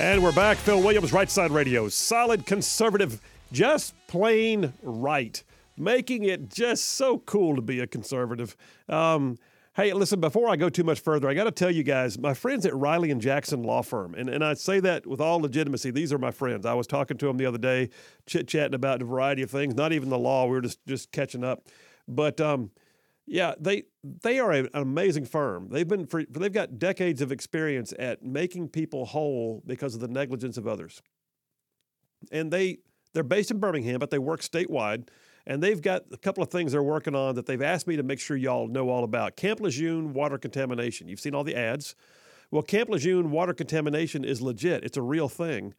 And we're back. Phil Williams, Right Side Radio. Solid conservative, just plain right. Making it just so cool to be a conservative. Um, hey, listen, before I go too much further, I got to tell you guys, my friends at Riley and Jackson Law Firm, and, and I say that with all legitimacy, these are my friends. I was talking to them the other day, chit chatting about a variety of things, not even the law. We were just, just catching up. But, um, yeah, they they are an amazing firm. They've been for, they've got decades of experience at making people whole because of the negligence of others. And they they're based in Birmingham, but they work statewide. And they've got a couple of things they're working on that they've asked me to make sure y'all know all about. Camp Lejeune water contamination. You've seen all the ads. Well, Camp Lejeune water contamination is legit. It's a real thing.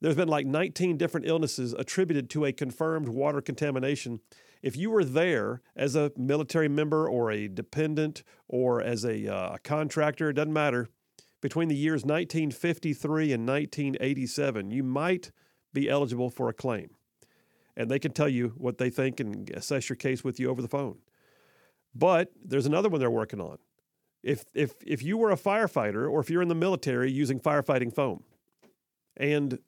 There's been like 19 different illnesses attributed to a confirmed water contamination if you were there as a military member or a dependent or as a, uh, contractor, it doesn't matter, between the years 1953 and 1987, you might be eligible for a claim. And they can tell you what they think and assess your case with you over the phone. But there's another one they're working on. If, if, if you were a firefighter or if you're in the military using firefighting foam, and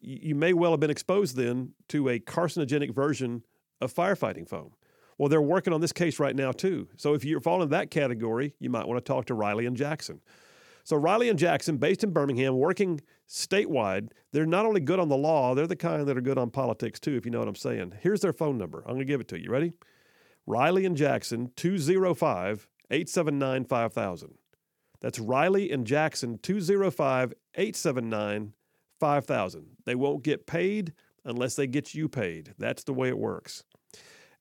you may well have been exposed then to a carcinogenic version of firefighting foam. Well, they're working on this case right now too. So if you fall in that category, you might want to talk to Riley and Jackson. So Riley and Jackson, based in Birmingham, working statewide, they're not only good on the law, they're the kind that are good on politics too, if you know what I'm saying. Here's their phone number. I'm going to give it to you. Ready? Riley and Jackson, 205 879 5000. That's Riley and Jackson, 205 879 5000. They won't get paid unless they get you paid. That's the way it works.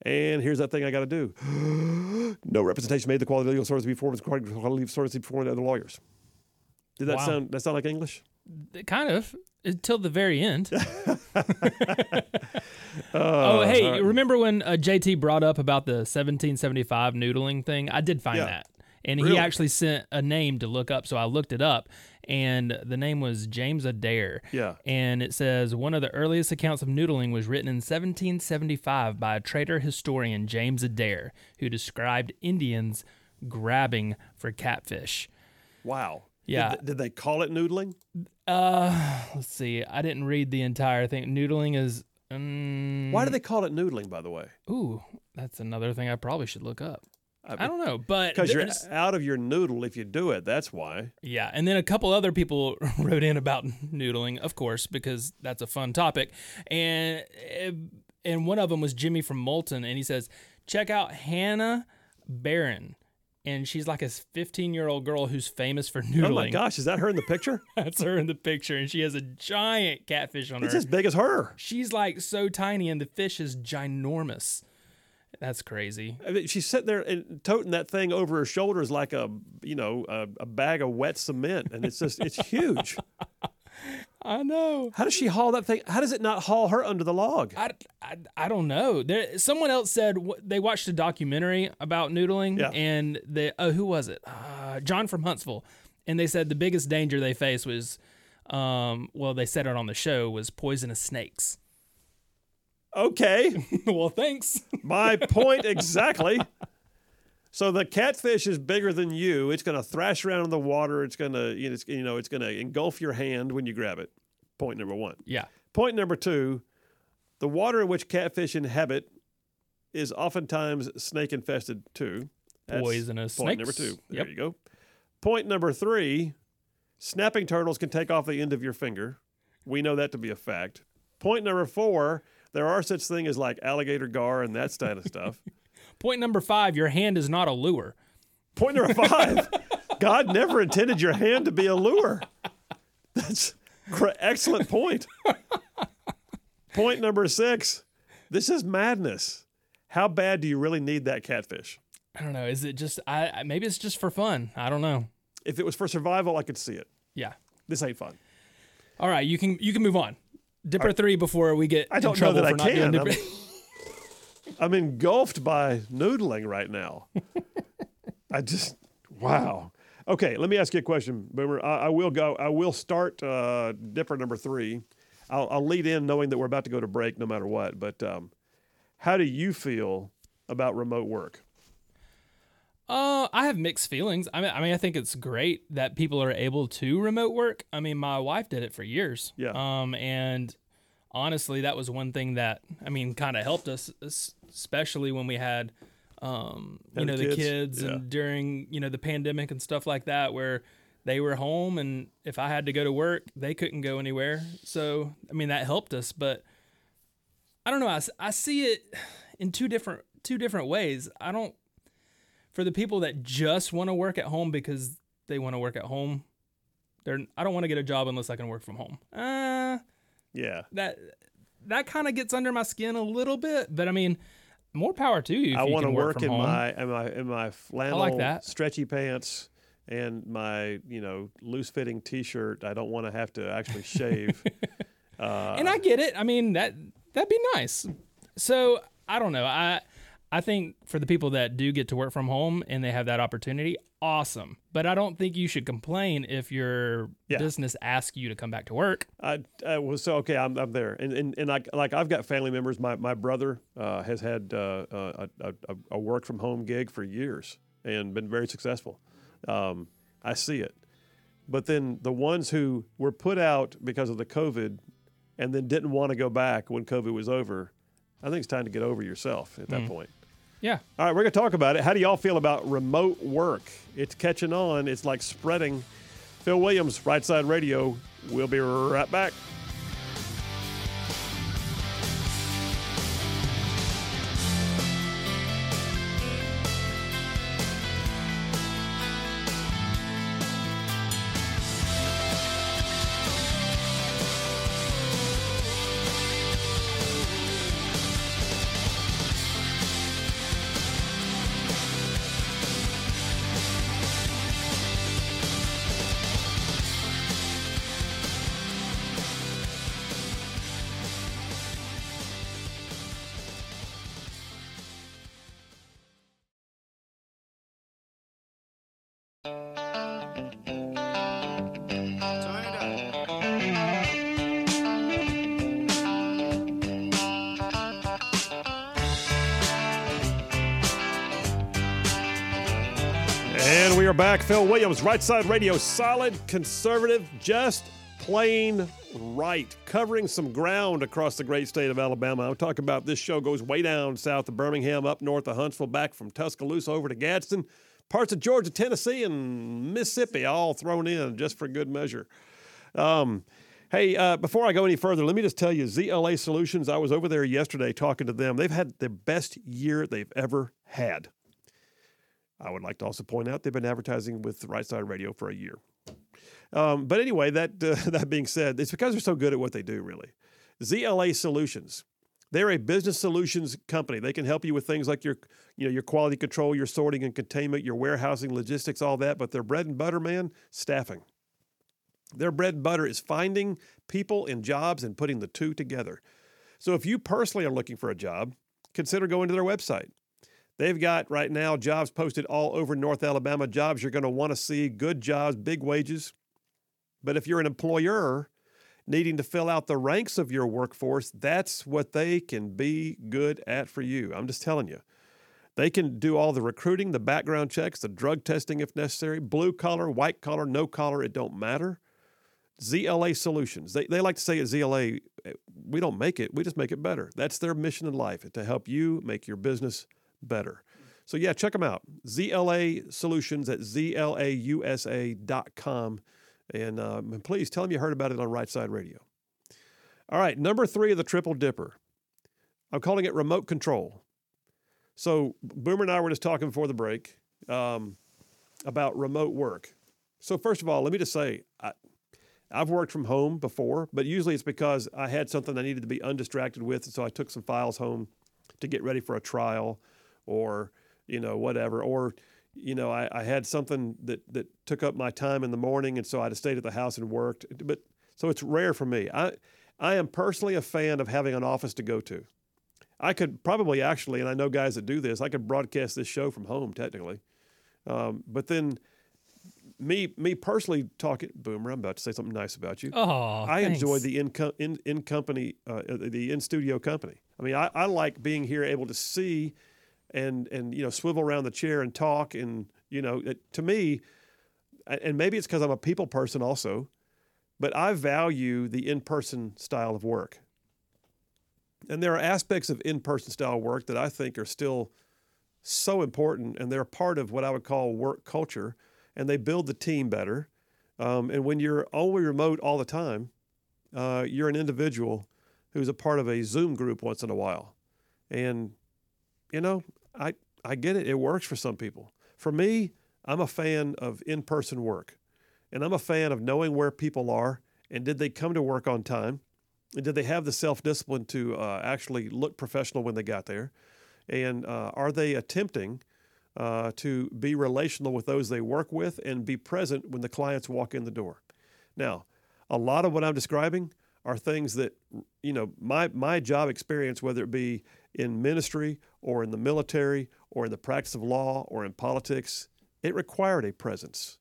And here's that thing I got to do. no representation made the quality of legal service before the quality of service before the other lawyers. Did that wow. sound that sound like English? Kind of until the very end. uh, oh, hey, right. remember when uh, JT brought up about the 1775 noodling thing? I did find yeah. that. And really? he actually sent a name to look up, so I looked it up and the name was James Adair. Yeah. And it says one of the earliest accounts of noodling was written in 1775 by a trader historian James Adair, who described Indians grabbing for catfish. Wow. Yeah. Did, did they call it noodling? Uh, let's see. I didn't read the entire thing. Noodling is. Um, Why do they call it noodling, by the way? Ooh, that's another thing I probably should look up. I, I don't know, but because you're out of your noodle if you do it. That's why. Yeah, and then a couple other people wrote in about noodling, of course, because that's a fun topic, and eh, and one of them was Jimmy from Moulton, and he says, check out Hannah Barron. And she's like a 15 year old girl who's famous for noodling. Oh my gosh, is that her in the picture? That's her in the picture. And she has a giant catfish on it's her. It's as big as her. She's like so tiny, and the fish is ginormous. That's crazy. I mean, she's sitting there and toting that thing over her shoulders like a, you know, a, a bag of wet cement, and it's just it's huge. I know. How does she haul that thing? How does it not haul her under the log? I, I, I don't know. There, someone else said they watched a documentary about noodling, yeah. and they oh who was it? Uh, John from Huntsville, and they said the biggest danger they faced was, um, well they said it on the show was poisonous snakes. Okay. well, thanks. My point exactly. So the catfish is bigger than you. It's going to thrash around in the water. It's going to, you know, it's, you know, it's going to engulf your hand when you grab it. Point number one. Yeah. Point number two: the water in which catfish inhabit is oftentimes snake infested too. That's Poisonous. Point snakes. number two. There yep. you go. Point number three: snapping turtles can take off the end of your finger. We know that to be a fact. Point number four: there are such thing as like alligator gar and that kind of stuff. Point number five: your hand is not a lure. Point number five: God never intended your hand to be a lure. That's cr- excellent point. point number six: this is madness. How bad do you really need that catfish? I don't know. Is it just I maybe it's just for fun. I don't know. If it was for survival, I could see it. Yeah. This ain't fun. All right, you can you can move on. Dipper three before we get I don't know that I can. I'm, I'm engulfed by noodling right now. I just wow. Okay, let me ask you a question, Boomer. I, I will go. I will start uh, Dipper number three. I'll, I'll, lead in knowing that we're about to go to break, no matter what. But um, how do you feel about remote work? Uh, I have mixed feelings. I mean, I mean, I think it's great that people are able to remote work. I mean, my wife did it for years. Yeah. Um, and honestly, that was one thing that I mean, kind of helped us, especially when we had, um, you know, the the kids? kids, Yeah. and during you know the pandemic and stuff like that, where they were home, and if I had to go to work, they couldn't go anywhere. So I mean, that helped us. But I don't know. I, I see it in two different two different ways. I don't for the people that just want to work at home because they want to work at home. They're I don't want to get a job unless I can work from home. Uh Yeah. that that kind of gets under my skin a little bit, but I mean, more power to you. If I want to can work in home. my in my in my flannel that. stretchy pants and my you know loose fitting T-shirt. I don't want to have to actually shave. uh, and I get it. I mean that that'd be nice. So I don't know. I I think for the people that do get to work from home and they have that opportunity, awesome. But I don't think you should complain if your Yeah. business asks you to come back to work. I, I was so okay. I'm, I'm there, and and, and like like I've got family members. My my brother uh, has had uh, a, a, a, a work from home gig for years and been very successful. Um, I see it, but then the ones who were put out because of the COVID, and then didn't want to go back when COVID was over, I think it's time to get over yourself at that point. Yeah. All right, we're going to talk about it. How do y'all feel about remote work? It's catching on. It's like spreading. Phil Williams, Right Side Radio. We'll be right back. Back. Phil Williams, Right Side Radio, solid, conservative, just plain right, covering some ground across the great state of Alabama. I'm talking about this show goes way down south of Birmingham, up north of Huntsville, back from Tuscaloosa over to Gadsden, parts of Georgia, Tennessee, and Mississippi, all thrown in just for good measure. Um, hey, uh, before I go any further, let me just tell you, ZLA Solutions. I was over there yesterday talking to them. They've had the best year they've ever had. I would like to also point out they've been advertising with Right Side Radio for a year. Um, but anyway, that uh, that being said, it's because they're so good at what they do. Really, ZLA Solutions. They're a business solutions company. They can help you with things like your, you know, your quality control, your sorting and containment, your warehousing, logistics, all that. But their bread and butter, man, staffing. Their bread and butter is finding people in jobs and putting the two together. So if you personally are looking for a job, consider going to their website. They've got right now jobs posted all over North Alabama, jobs you're going to want to see, good jobs, big wages. But if you're an employer needing to fill out the ranks of your workforce, that's what they can be good at for you. I'm just telling you. They can do all the recruiting, the background checks, the drug testing if necessary, blue collar, white collar, no collar, it don't matter. ZLA Solutions. They, they like to say at ZLA, eh, we don't make it, we just make it better. That's their mission in life, to help you make your business better. So, yeah, check them out. ZLA Solutions at ZLAUSA.com. And, um, and please tell them you heard about it on Right Side Radio. All right, number three of the Triple Dipper. I'm calling it remote control. So, Boomer and I were just talking before the break um, about remote work. So, first of all, let me just say, I, I've worked from home before, but usually it's because I had something I needed to be undistracted with. So I took some files home to get ready for a trial or, you know, whatever. Or, you know, I, I had something that, that took up my time in the morning. And so I'd have stayed at the house and worked. But so it's rare for me. I, I am personally a fan of having an office to go to. I could probably actually, and I know guys that do this, I could broadcast this show from home technically. Um, but then me me personally talking boomer i'm about to say something nice about you Oh, i enjoy the in, co- in in company uh, the in studio company i mean I, I like being here able to see and and you know swivel around the chair and talk and you know it, to me and maybe it's because I'm a people person also but I value the in-person style of work. And there are aspects of in-person style work that I think are still so important and they're part of what I would call work culture and they build the team better. Um, and when you're only remote all the time uh, you're an individual who's a part of a Zoom group once in a while. And you know, I I get it. It works for some people. For me, I'm a fan of in-person work. And I'm a fan of knowing where people are and did they come to work on time? And did they have the self-discipline to uh, actually look professional when they got there? And uh, are they attempting uh, to be relational with those they work with and be present when the clients walk in the door? Now, a lot of what I'm describing are things that you know my my job experience whether it be in ministry or in the military or in the practice of law or in politics it required a presence.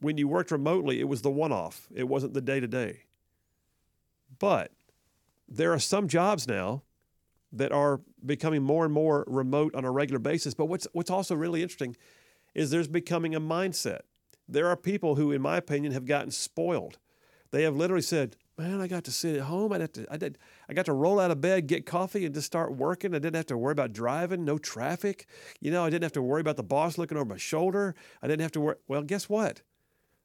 When you worked remotely it was the one off it wasn't the day to day but there are some jobs now that are becoming more and more remote on a regular basis. But what's what's also really interesting is there's becoming a mindset. There are people who in my opinion have gotten spoiled. They have literally said, "Man, I got to sit at home. I had to, I did, I got to roll out of bed, get coffee, and just start working. I didn't have to worry about driving, no traffic. You know, I didn't have to worry about the boss looking over my shoulder. I didn't have to worry. Well, guess what?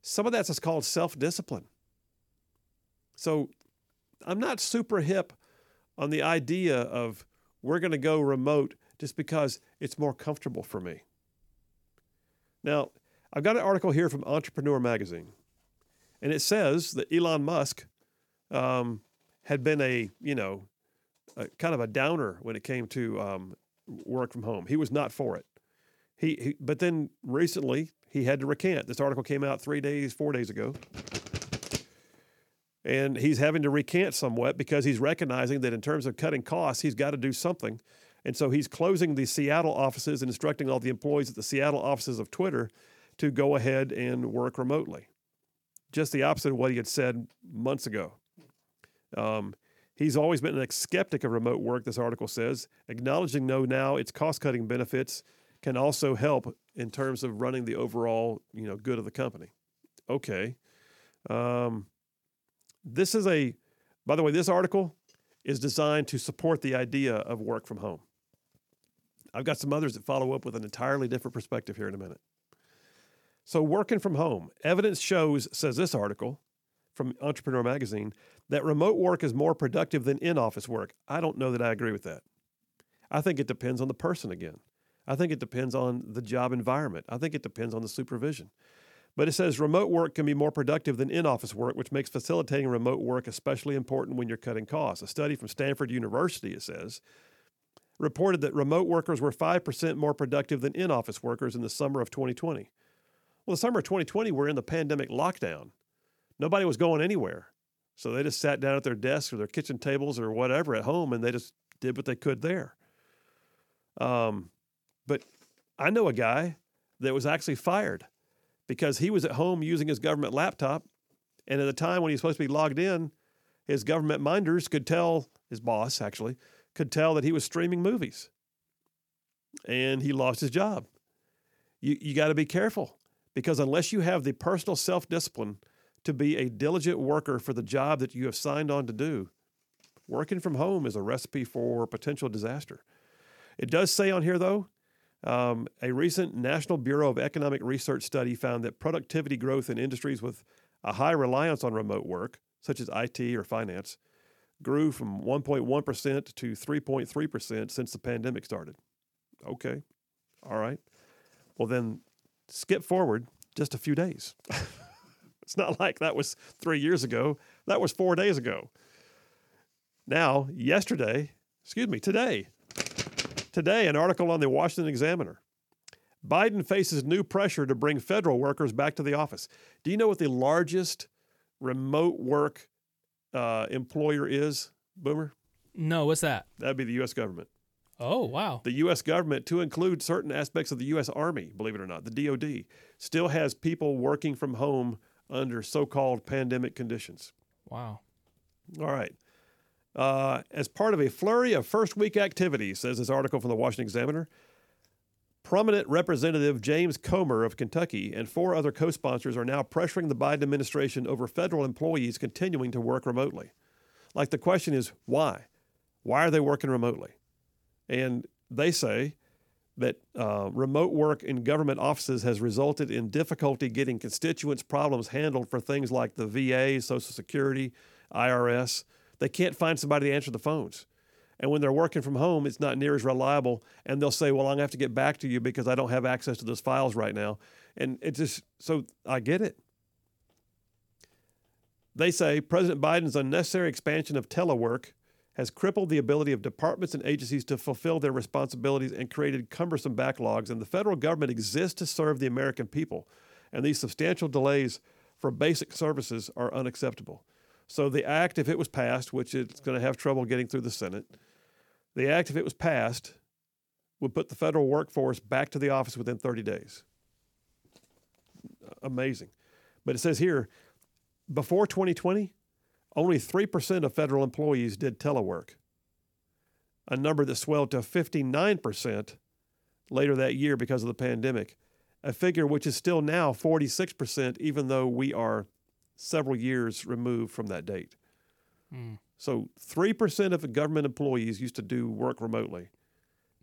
Some of that's called self-discipline. So, I'm not super hip on the idea of we're going to go remote just because it's more comfortable for me. Now, I've got an article here from Entrepreneur Magazine. And it says that Elon Musk um, had been a, you know, a, kind of a downer when it came to um, work from home. He was not for it. He, he, but then recently he had to recant. This article came out three days, four days ago. And he's having to recant somewhat because he's recognizing that in terms of cutting costs, he's got to do something. And so he's closing the Seattle offices and instructing all the employees at the Seattle offices of Twitter to go ahead and work remotely just the opposite of what he had said months ago. Um, he's always been a skeptic of remote work, this article says, acknowledging, though, now its cost cutting benefits can also help in terms of running the overall you know, good of the company. Okay. Um, this is a, by the way, this article is designed to support the idea of work from home. I've got some others that follow up with an entirely different perspective here in a minute. So, working from home, evidence shows, says this article from Entrepreneur Magazine, that remote work is more productive than in office work. I don't know that I agree with that. I think it depends on the person again. I think it depends on the job environment. I think it depends on the supervision. But it says remote work can be more productive than in office work, which makes facilitating remote work especially important when you're cutting costs. A study from Stanford University, it says, reported that remote workers were 5% more productive than in office workers in the summer of 2020. Well, the summer of 2020, we're in the pandemic lockdown. Nobody was going anywhere. So they just sat down at their desks or their kitchen tables or whatever at home and they just did what they could there. Um, but I know a guy that was actually fired because he was at home using his government laptop. And at the time when he was supposed to be logged in, his government minders could tell, his boss actually, could tell that he was streaming movies. And he lost his job. You, you got to be careful. Because unless you have the personal self discipline to be a diligent worker for the job that you have signed on to do, working from home is a recipe for potential disaster. It does say on here, though, um, a recent National Bureau of Economic Research study found that productivity growth in industries with a high reliance on remote work, such as IT or finance, grew from 1.1% to 3.3% since the pandemic started. Okay. All right. Well, then skip forward just a few days. it's not like that was three years ago, that was four days ago. Now, yesterday, excuse me, today, today, an article on the Washington Examiner. Biden faces new pressure to bring federal workers back to the office. Do you know what the largest remote work uh, employer is, Boomer? No, what's that? That'd be the U.S. government. Oh, wow. The U.S. government, to include certain aspects of the U.S. Army, believe it or not, the DoD, still has people working from home under so called pandemic conditions. Wow. All right. Uh, as part of a flurry of first week activities, says this article from the Washington Examiner, prominent Representative James Comer of Kentucky and four other co sponsors are now pressuring the Biden administration over federal employees continuing to work remotely. Like the question is, why? Why are they working remotely? And they say that uh, remote work in government offices has resulted in difficulty getting constituents' problems handled for things like the VA, Social Security, IRS. They can't find somebody to answer the phones. And when they're working from home, it's not near as reliable. And they'll say, Well, I'm going to have to get back to you because I don't have access to those files right now. And it just, so I get it. They say President Biden's unnecessary expansion of telework has crippled the ability of departments and agencies to fulfill their responsibilities and created cumbersome backlogs. And the federal government exists to serve the American people. And these substantial delays for basic services are unacceptable. So the act, if it was passed, which it's going to have trouble getting through the Senate, the act, if it was passed, would put the federal workforce back to the office within 30 days. Amazing. But it says here, before 2020, only 3% of federal employees did telework, a number that swelled to 59% later that year because of the pandemic, a figure which is still now 46%, even though we are several years removed from that date. Mm. So 3% of government employees used to do work remotely.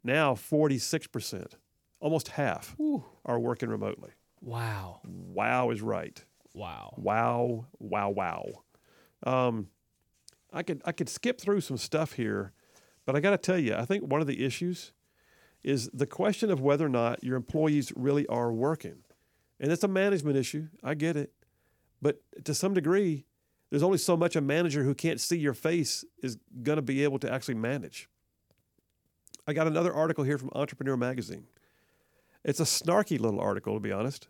Now 46%, almost half, Ooh. are working remotely. Wow. Wow is right. Wow. Wow, wow, wow. Um, I could I could skip through some stuff here, but I got to tell you, I think one of the issues is the question of whether or not your employees really are working, and it's a management issue. I get it. But to some degree, there's only so much a manager who can't see your face is going to be able to actually manage. I got another article here from Entrepreneur Magazine. It's a snarky little article, to be honest.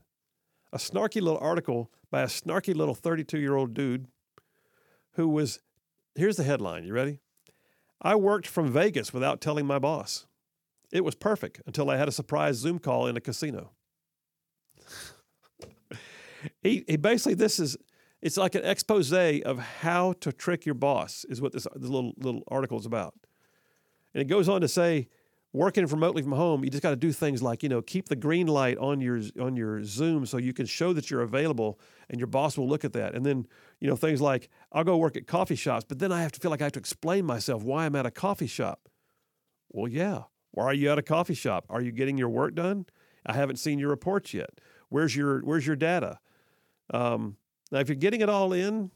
A snarky little article by a snarky little 32 year old dude who was, here's the headline. You ready? I worked from Vegas without telling my boss. It was perfect until I had a surprise Zoom call in a casino he, he basically this is it's like an expose of how to trick your boss is what this, this little little article is about and it goes on to say working remotely from home you just got to do things like you know keep the green light on your on your zoom so you can show that you're available and your boss will look at that. And then you know things like i'll go work at coffee shops but then i have to feel like i have to explain myself why i'm at a coffee shop. Well yeah. Why are you at a coffee shop? Are you getting your work done? I haven't seen your reports yet. Where's your where's your data? Um, now, if you're getting it all in,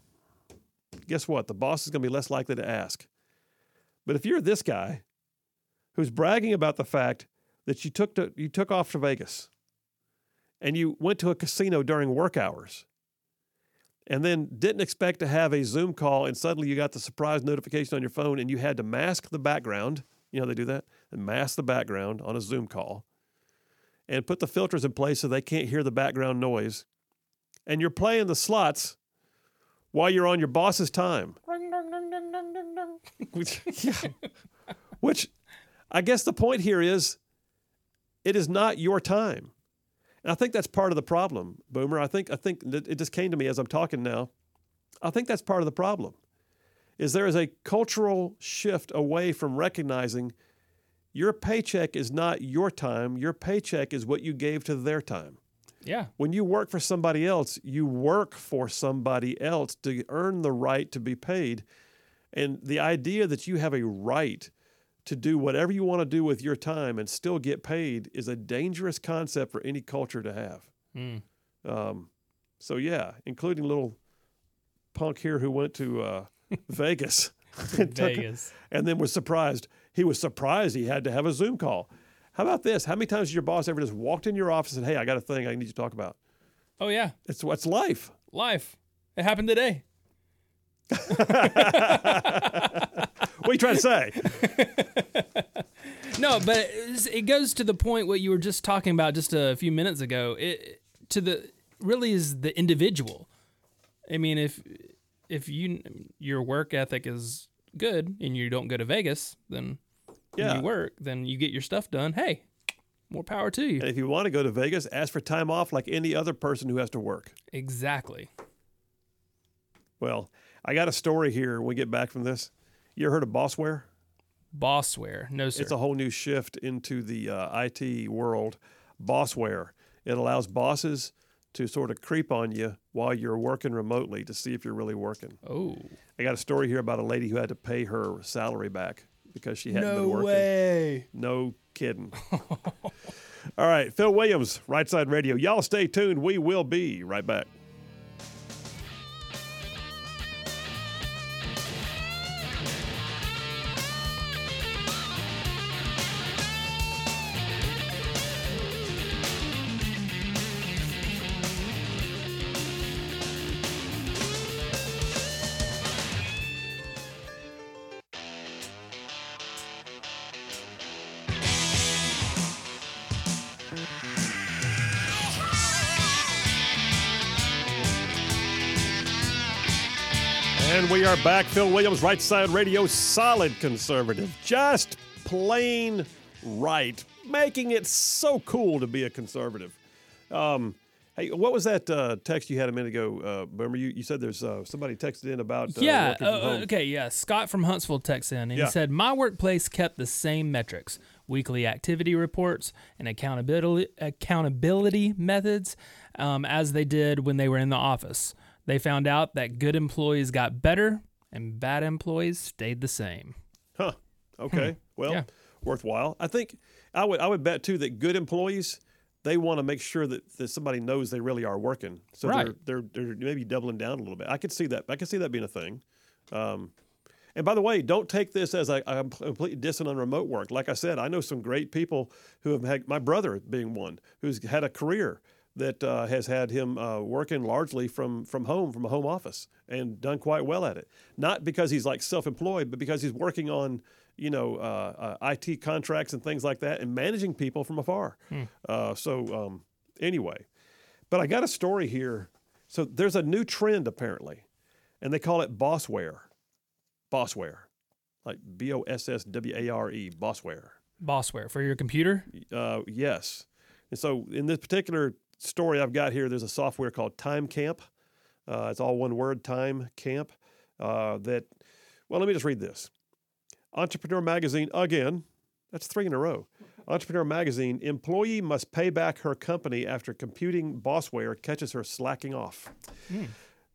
guess what? The boss is going to be less likely to ask. But if you're this guy who's bragging about the fact that you took to, you took off to Vegas and you went to a casino during work hours and then didn't expect to have a Zoom call and suddenly you got the surprise notification on your phone and you had to mask the background, you know they do that? And mask the background on a Zoom call and put the filters in place so they can't hear the background noise and you're playing the slots while you're on your boss's time. which, yeah, which I guess the point here is it is not your time. And I think that's part of the problem, Boomer. I think I think it just came to me as I'm talking now. I think that's part of the problem. Is there is a cultural shift away from recognizing your paycheck is not your time, your paycheck is what you gave to their time. Yeah. When you work for somebody else, you work for somebody else to earn the right to be paid. And the idea that you have a right to do whatever you want to do with your time and still get paid is a dangerous concept for any culture to have. Mm. Um, so, yeah, including little punk here who went to uh, Vegas. and Vegas. and then was surprised. He was surprised he had to have a Zoom call. How about this? How many times has your boss ever just walked in your office and, hey, I got a thing I need you to talk about? Oh, yeah. It's what's life. Life. It happened today. what are you trying to say? no, but it goes to the point what you were just talking about just a few minutes ago. It to the really is the individual. I mean, if if you your work ethic is good and you don't go to Vegas, then yeah. you work, then you get your stuff done. Hey, more power to you. And if you want to go to Vegas, ask for time off like any other person who has to work. Exactly. Well, I got a story here when we get back from this. You ever heard of Bossware? Bossware. No, sir. It's a whole new shift into the uh, IT world. Bossware. It allows bosses to sort of creep on you while you're working remotely to see if you're really working. oh. I got a story here about a lady who had to pay her salary back because she hadn't been working. No way. No kidding. All right, Phil Williams, Right Side Radio. Y'all stay tuned. We will be right back. And we are back. Phil Williams, Right Side Radio, solid conservative. Just plain right. Making it so cool to be a conservative. Um, hey, what was that uh, text you had a minute ago? Uh, remember, you, you said there's uh, somebody texted in about uh, Yeah. uh, okay. Yeah. Scott from Huntsville texts in and Yeah. he said, My workplace kept the same metrics weekly activity reports and accountability, accountability methods um, as they did when they were in the office. They found out that good employees got better and bad employees stayed the same. Huh. Okay. Well, Hmm. Yeah. worthwhile. I think I would I would bet too that good employees they want to make sure that, that somebody knows they really are working. So Right. they're, they're they're maybe doubling down a little bit. I could see that. I could see that being a thing. Um, and by the way, don't take this as a, a complete dissing on remote work. Like I said, I know some great people who have had my brother being one who's had a career that uh, has had him uh, working largely from from home, from a home office, and done quite well at it. Not because he's like self-employed, but because he's working on you know uh, uh, IT contracts and things like that, and managing people from afar. Uh, so um, anyway, but I got a story here. So there's a new trend apparently, and they call it bossware. Bossware, like B O S S W A R E, bossware. Bossware for your computer? Uh, yes. And so in this particular story I've got here, there's a software called TimeCamp. Uh, it's all one word, TimeCamp. Uh, that, well, let me just read this. Entrepreneur Magazine, again, that's three in a row. Entrepreneur Magazine, employee must pay back her company after computing bossware catches her slacking off.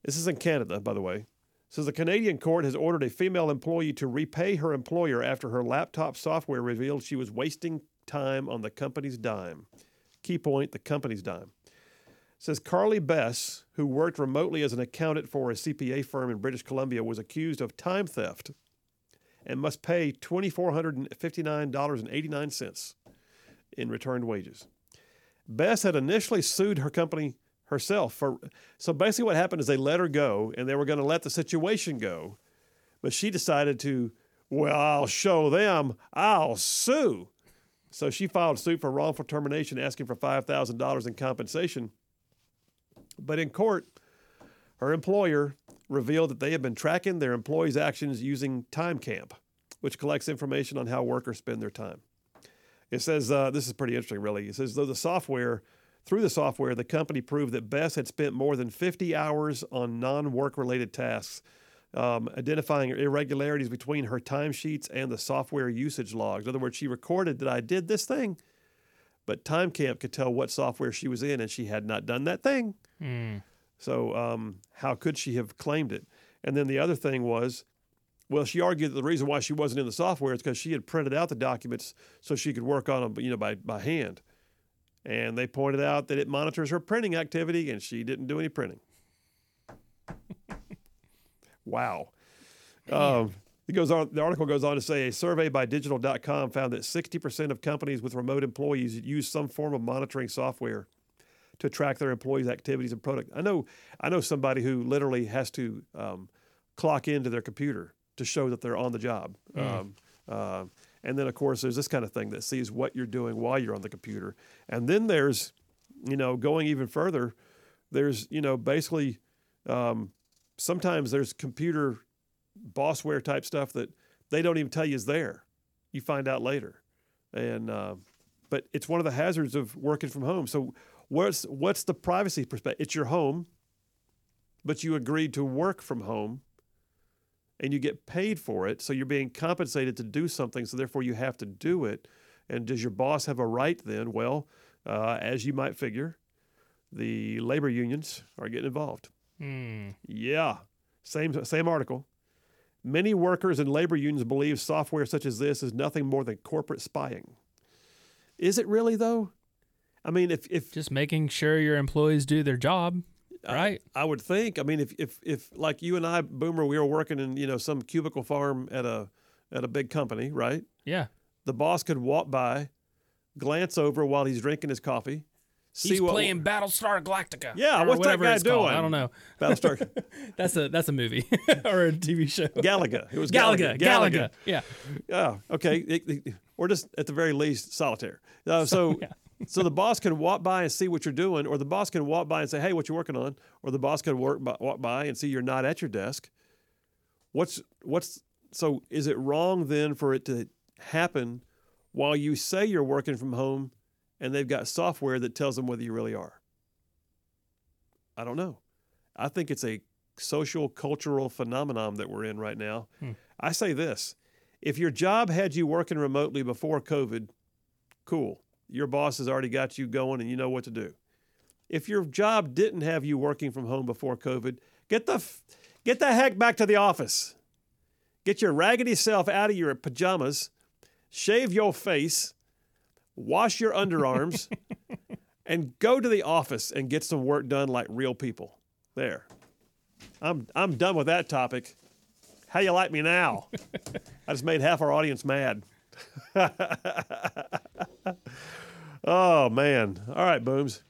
This is in Canada, by the way. Says the Canadian court has ordered a female employee to repay her employer after her laptop software revealed she was wasting time on the company's dime. Key point the company's dime. Says Karlee Besse, who worked remotely as an accountant for a CPA firm in British Columbia, was accused of time theft and must pay $2,459.89 in returned wages. Besse had initially sued her company herself for so basically what happened is they let her go and they were going to let the situation go but she decided to well I'll show them I'll sue so she filed suit for wrongful termination asking for $5,000 in compensation but in court her employer revealed that they had been tracking their employees' actions using TimeCamp, which collects information on how workers spend their time. It says uh, this is pretty interesting, really. It says though the software, through the software, the company proved that Besse had spent more than 50 hours on non-work related tasks, um, identifying irregularities between her timesheets and the software usage logs. In other words, she recorded that I did this thing, but TimeCamp could tell what software she was in, and she had not done that thing. So um, how could she have claimed it? And then the other thing was, well, she argued that the reason why she wasn't in the software is because she had printed out the documents so she could work on them, you know, by by hand. And they pointed out that it monitors her printing activity, and she didn't do any printing. wow. Um, it goes on. The article goes on to say a survey by Digital.com found that 60% of companies with remote employees use some form of monitoring software to track their employees' activities and product. I know, I know somebody who literally has to um, clock into their computer to show that they're on the job. Um, uh, and then, of course, there's this kind of thing that sees what you're doing while you're on the computer. And then there's, you know, going even further, there's, you know, basically um, sometimes there's computer bossware type stuff that they don't even tell you is there. You find out later. And, uh, but it's one of the hazards of working from home. So, what's what's the privacy perspective? It's your home, but you agreed to work from home. and you get paid for it. So you're being compensated to do something. So therefore, you have to do it. And does your boss have a right then? Well, uh, as you might figure, the labor unions are getting involved. Hmm. Yeah, same same article. Many workers and labor unions believe software such as this is nothing more than corporate spying. Is it really though? I mean, if if Just making sure your employees do their job, right? I would think. I mean, if if if like you and I, Boomer, we were working in you know some cubicle farm at a at a big company, right? yeah. The boss could walk by, glance over while he's drinking his coffee, see He's what playing Battlestar Galactica. Yeah, what's that whatever guy it's called. doing? I don't know. Battlestar That's a that's a movie or a TV show. Galaga. It was Galaga, Galaga. Yeah. Yeah. Okay. It- it- or just at the very least solitaire. Uh, so, yeah. so the boss can walk by and see what you're doing, or the boss can walk by and say, "Hey, what you working on?" Or the boss can work by, walk by and see you're not at your desk. What's what's so? Is it wrong then for it to happen while you say you're working from home, and they've got software that tells them whether you really are? I don't know. I think it's a social cultural phenomenon that we're in right now. Hmm. I say this if your job had you working remotely before COVID, cool. Your boss has already got you going and you know what to do. If your job didn't have you working from home before COVID, get the get the heck back to the office. Get your raggedy self out of your pajamas, shave your face, wash your underarms, and go to the office and get some work done like real people. There. I'm I'm done with that topic. How you like me now? I just made half our audience mad. oh man! All right, booms.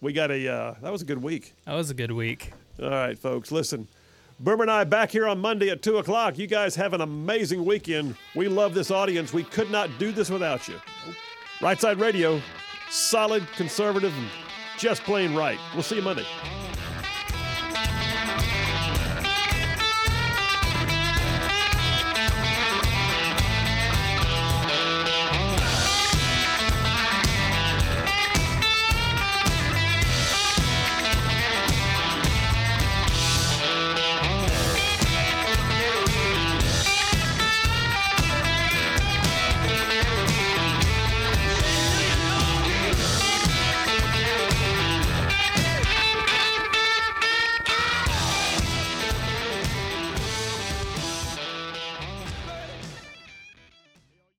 We got a uh, that was a good week. That was a good week. All right, folks, listen. Boomer and I back here on Monday at two o'clock. You guys have an amazing weekend. We love this audience. We could not do this without you. Right Side Radio, solid, conservative, and just plain right. We'll see you Monday.